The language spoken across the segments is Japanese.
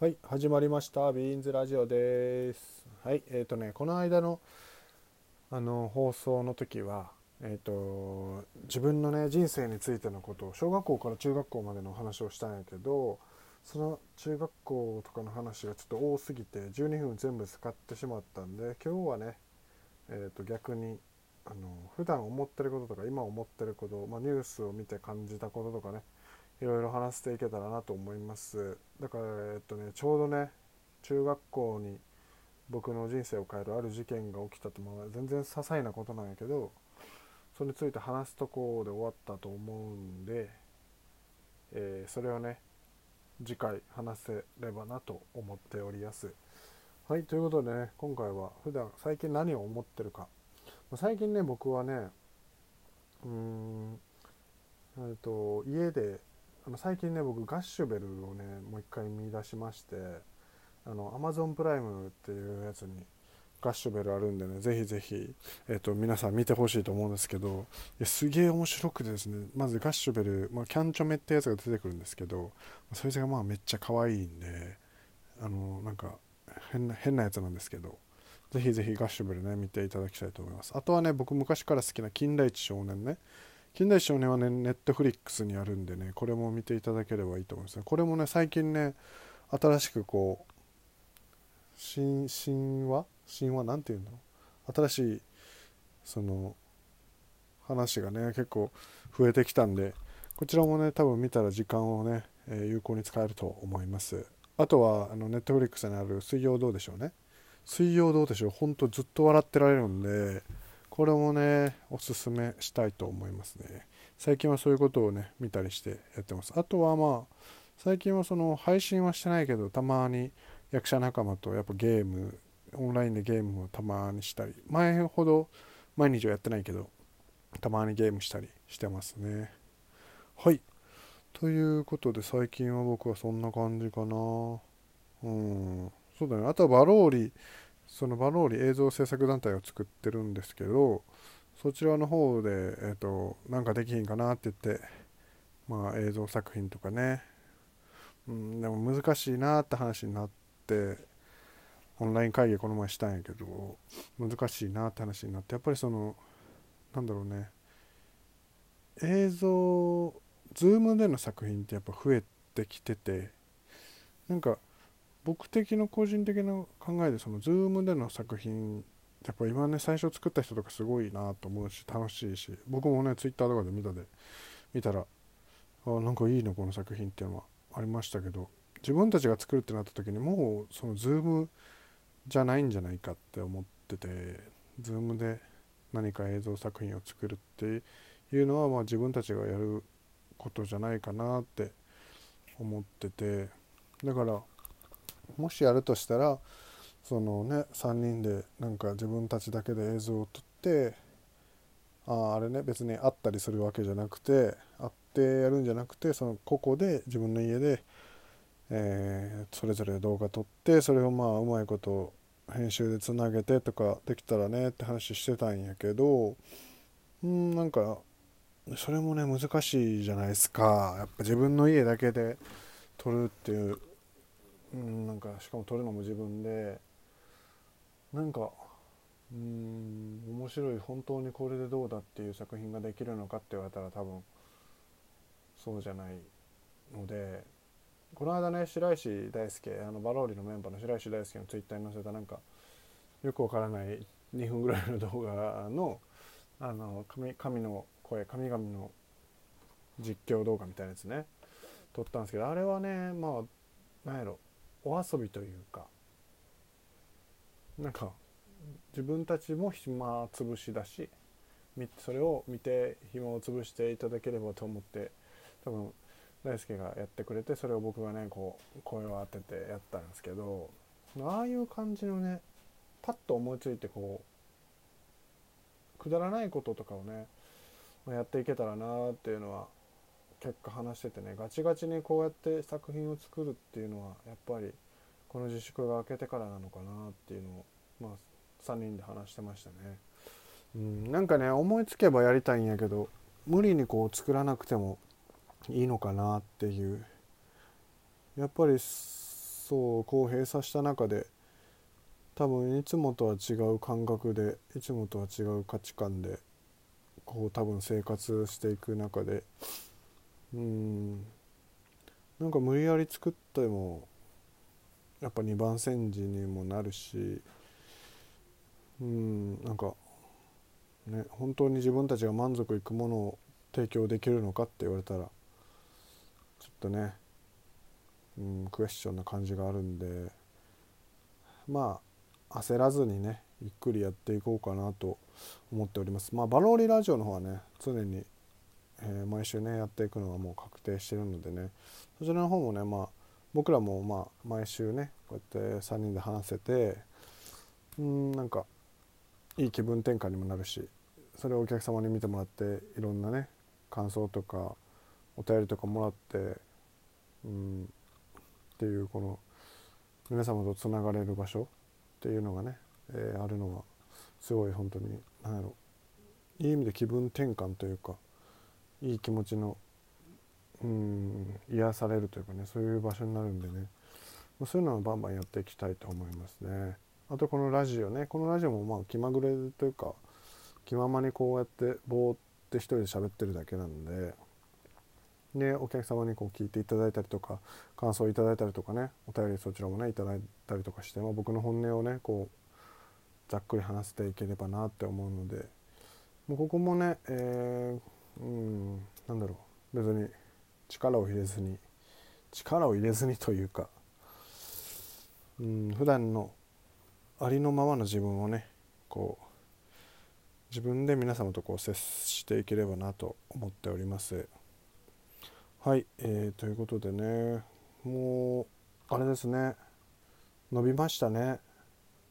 はい、始まりました。ビーンズラジオです。はい、えっ、とね、この間のあの放送の時は、えっ、と自分のね人生についてのことを小学校から中学校までの話をしたんやけど、その中学校とかの話がちょっと多すぎて12分全部使ってしまったんで、今日はね、えっ、と逆にあの普段思ってることとか今思ってること、まあ、ニュースを見て感じたこととかね。いろいろ話していけたらなと思います。だからえっとねちょうどね中学校に僕の人生を変えるある事件が起きたとまあ全然些細なことなんやけどそれについて話すとこで終わったと思うんで、えーそれをね次回話せればなと思っております。はいということでね今回は普段最近何を思ってるか。最近ね僕はねうーんえっと家であの最近ね僕ガッシュベルをねもう一回見出しましてあの Amazon プライムっていうやつにガッシュベルあるんでねぜひぜひ、えっと皆さん見てほしいと思うんですけどいやすげえ面白くてですねまずガッシュベル、まあ、キャンチョメってやつが出てくるんですけどそいつがまあめっちゃ可愛いんであのなんか変な変なやつなんですけどぜひぜひガッシュベルね見ていただきたいと思います。あとはね僕昔から好きな金田一少年ね近代少年はね、ネットフリックスにあるんでね、これも見ていただければいいと思いますね。これもね、最近ね、新しくこう、新、神話？神話？なんて言うんだろう新しい、その、話がね、結構増えてきたんで、こちらもね、多分見たら時間をね、え有効に使えると思います。あとは、あの、ネットフリックスにある水曜どうでしょうね。水曜どうでしょう。ほんとずっと笑ってられるんで、これもね、おすすめしたいと思いますね。最近はそういうことをね、見たりしてやってます。あとはまあ、最近はその配信はしてないけど、たまに役者仲間とやっぱゲーム、オンラインでゲームをたまにしたり、前ほど毎日はやってないけど、たまにゲームしたりしてますね。はい。ということで最近は僕はそんな感じかな。うん。そうだね。あとはバローリ、そのバローリ映像制作団体を作ってるんですけど、そちらの方で、えっ、と、なんかできひんかなって言って、まあ映像作品とかね、うん、でも難しいなって話になって、オンライン会議この前したんやけど、難しいなって話になって、やっぱりその、なんだろうね、映像、ズームでの作品ってやっぱ増えてきてて、なんか、僕的の個人的な考えでその Zoom での作品やっぱ今ね最初作った人とかすごいなと思うし楽しいし僕もね Twitter とかで見たで見たらあなんかいいのこの作品っていうのはありましたけど自分たちが作るってなった時にもうその Zoom じゃないんじゃないかって思ってて Zoom で何か映像作品を作るっていうのはまあ自分たちがやることじゃないかなって思っててだからもしやるとしたらそのね3人でなんか自分たちだけで映像を撮ってああれね別に会ったりするわけじゃなくて会ってやるんじゃなくてその個々で自分の家で、えーそれぞれ動画撮ってそれをまあうまいこと編集でつなげてとかできたらねって話してたんやけどうんなんかそれもね難しいじゃないですか。やっぱ自分の家だけで撮るっていううん、なんかしかも撮るのも自分でなんかうん面白い本当にこれでどうだっていう作品ができるのかって言われたら多分そうじゃないのでこの間ね白石大輔あのバローリのメンバーの白石大輔のツイッターに載せたなんかよくわからない2分ぐらいの動画のあの神神の声神々の実況動画みたいなやつね撮ったんですけどあれはねまあなんやろ。お遊びというかなんか自分たちも暇つぶしだしそれを見て暇を潰していただければと思って多分大輔がやってくれてそれを僕がねこう声を当ててやったんですけどああいう感じのねパッと思いついてこうくだらないこととかをねやっていけたらなっていうのは結果話しててねガチガチにこうやって作品を作るっていうのはやっぱりこの自粛が明けてからなのかなっていうのをまあ3人で話してましたね。うん、なんかね思いつけばやりたいんやけど無理にこう作らなくてもいいのかなっていうやっぱりそうこう閉鎖した中で多分いつもとは違う感覚でいつもとは違う価値観でこう多分生活していく中でうん。なんか無理やり作ってもやっぱ二番煎じにもなるしうん。なんかね本当に自分たちが満足いくものを提供できるのかって言われたらちょっとね、うん、クエスチョンな感じがあるんでまあ焦らずにねゆっくりやっていこうかなと思っております。まあバローリラジオの方はね常に、えー、毎週ねやっていくのはもう確定してるのでね。そちらの方もねまあ僕らもまあ毎週ねこうやって3人で話せてうんなんかいい気分転換にもなるしそれをお客様に見てもらっていろんなね感想とかお便りとかもらってうんっていうこの皆様とつながれる場所っていうのがね、えー、あるのはすごい本当に何やろ。いい意味で気分転換というかいい気持ちのうん癒されるというかねそういう場所になるんでねそういうのはバンバンやっていきたいと思いますね。あとこのラジオねこのラジオもまあ気まぐれというか気ままにこうやってぼーって一人で喋ってるだけなんででお客様にこう聞いていただいたりとか感想いただいたりとかねお便りそちらもねいただいたりとかして、まあ、僕の本音をねこうざっくり話していければなって思うのでもうここもね、えー、うん。なんだろう。別に力を入れずに力を入れずにというか。うん。普段のありのままの自分をねこう自分で皆様とこう接していければなと思っております。はい、えー、ということでねもうあれですね。伸びましたね。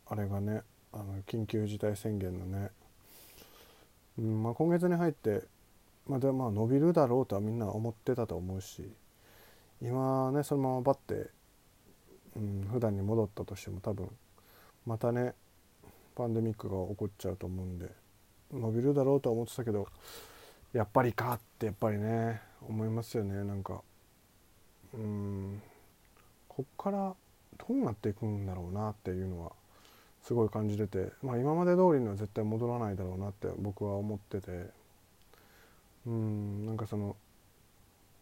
あれがねあの緊急事態宣言のね、うん。まあ、今月に入ってまあ、でまあ伸びるだろうとはみんな思ってたと思うし今ねそのままバッて、うん、普段に戻ったとしても多分またねパンデミックが起こっちゃうと思うんで伸びるだろうとは思ってたけどやっぱりかってやっぱりね思いますよね。なんかうんこっからどうなっていくんだろうなっていうのはすごい感じてて、まあ、今まで通りには絶対戻らないだろうなって僕は思ってて。うんなんかその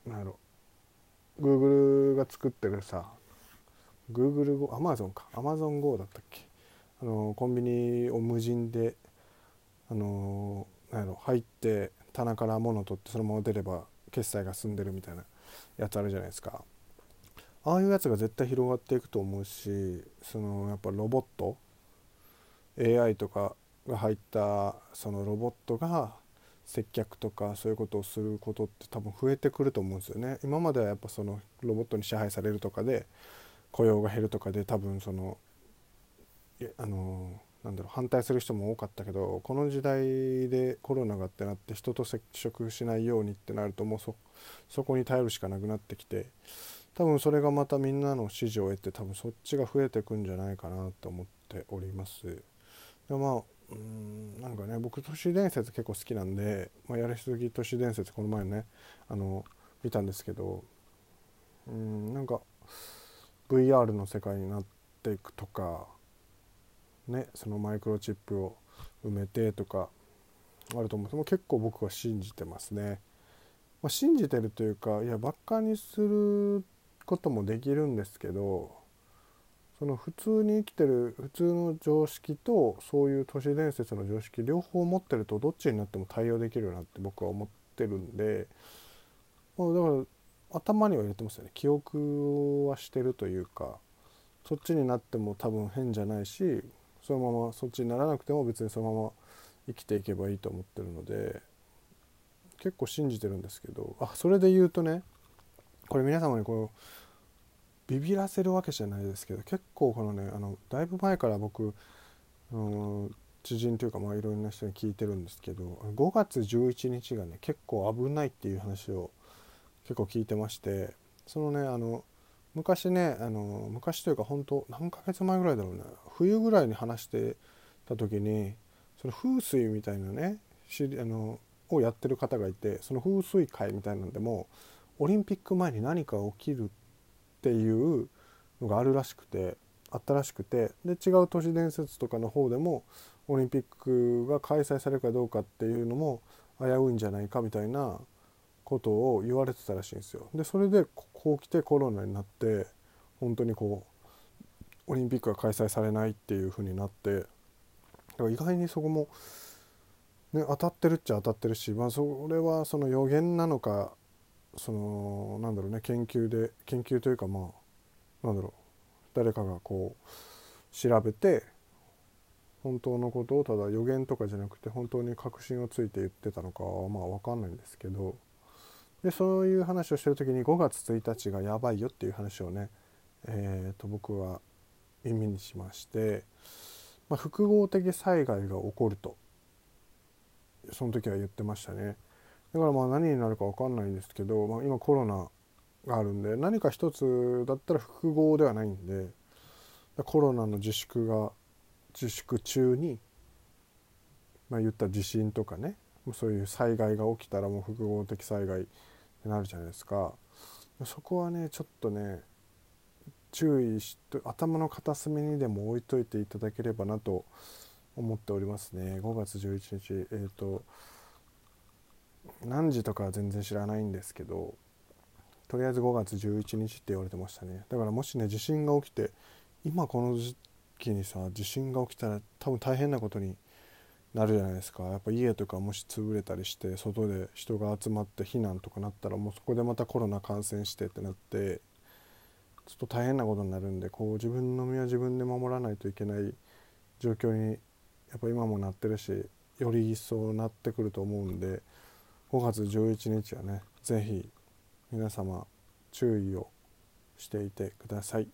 なんやろ。Google が作ってるさ Google Go Amazon か。Amazon Go だったっけ。あのコンビニを無人であのなんやろ入って棚から物を取ってそのまま出れば決済が済んでるみたいなやつあるじゃないですか。ああいうやつが絶対広がっていくと思うしそのやっぱロボット？AI とかが入ったそのロボットが接客とかそういうことをすることって多分増えてくると思うんですよね。今まではやっぱそのロボットに支配されるとかで雇用が減るとかで多分そのあのなんだろう反対する人も多かったけどこの時代でコロナがってなって人と接触しないようにってなるともうそそこに頼るしかなくなってきて多分それがまたみんなの支持を得て多分そっちが増えてくんじゃないかなと思っております。でまあうんなんかね僕都市伝説結構好きなんで、まあ、やりすぎ都市伝説この前ねあの見たんですけどうんなんか VR の世界になっていくとかねそのマイクロチップを埋めてとかあると思うも結構僕は信じてますね。まあ、信じてるというかいやばっかにすることもできるんですけどその普通に生きてる普通の常識とそういう都市伝説の常識両方持ってるとどっちになっても対応できるなって僕は思ってるんで、まあ、だから頭には入れてますよね。記憶はしてるというかそっちになっても多分変じゃないしそのままそっちにならなくても別にそのまま生きていけばいいと思ってるので結構信じてるんですけどあそれで言うとねこれ皆様にこうビビらせるわけじゃないですけど結構このねあのだいぶ前から僕、うん、知人というかまあいろんな人に聞いてるんですけど5月11日がね結構危ないっていう話を結構聞いてましてそのねあの昔ねあの昔というか本当何ヶ月前ぐらいだろうね冬ぐらいに話してた時にその風水みたいなねあのをやってる方がいてその風水会みたいなんでもオリンピック前に何か起きるっていうのがあるらしくてあったらしくてで違う都市伝説とかの方でもオリンピックが開催されるかどうかっていうのも危ういんじゃないかみたいなことを言われてたらしいんですよ。でそれでこう来てコロナになって本当にこうオリンピックが開催されないっていう風になってだから意外にそこも、ね、当たってるっちゃ当たってるし、まあ、それはその予言なのかそのなんだろうね研究で研究というかまあなんだろう誰かがこう調べて本当のことをただ予言とかじゃなくて本当に確信をついて言ってたのかはまあ分かんないんですけどでそういう話をしてる時に5月1日がやばいよっていう話をね、えー、と僕は耳にしまして、まあ、複合的災害が起こるとその時は言ってましたね。だからまあ何になるか分かんないんですけど、まあ、今コロナがあるんで何か一つだったら複合ではないんでコロナの自粛が自粛中にまあ言った地震とかねそういう災害が起きたらもう複合的災害になるじゃないですか。そこはねちょっとね注意して頭の片隅にでも置いといていただければなと思っておりますね。5月11日えっ、ー、と何時とかは全然知らないんですけどとりあえず5月11日って言われてましたね。だからもしね地震が起きて今この時期にさ地震が起きたら多分大変なことになるじゃないですか。やっぱ家とかもし潰れたりして外で人が集まって避難とかなったらもうそこでまたコロナ感染してってなってちょっと大変なことになるんでこう自分の身は自分で守らないといけない状況にやっぱ今もなってるしより一層なってくると思うんで5月11日はね是非皆様注意をしていてください。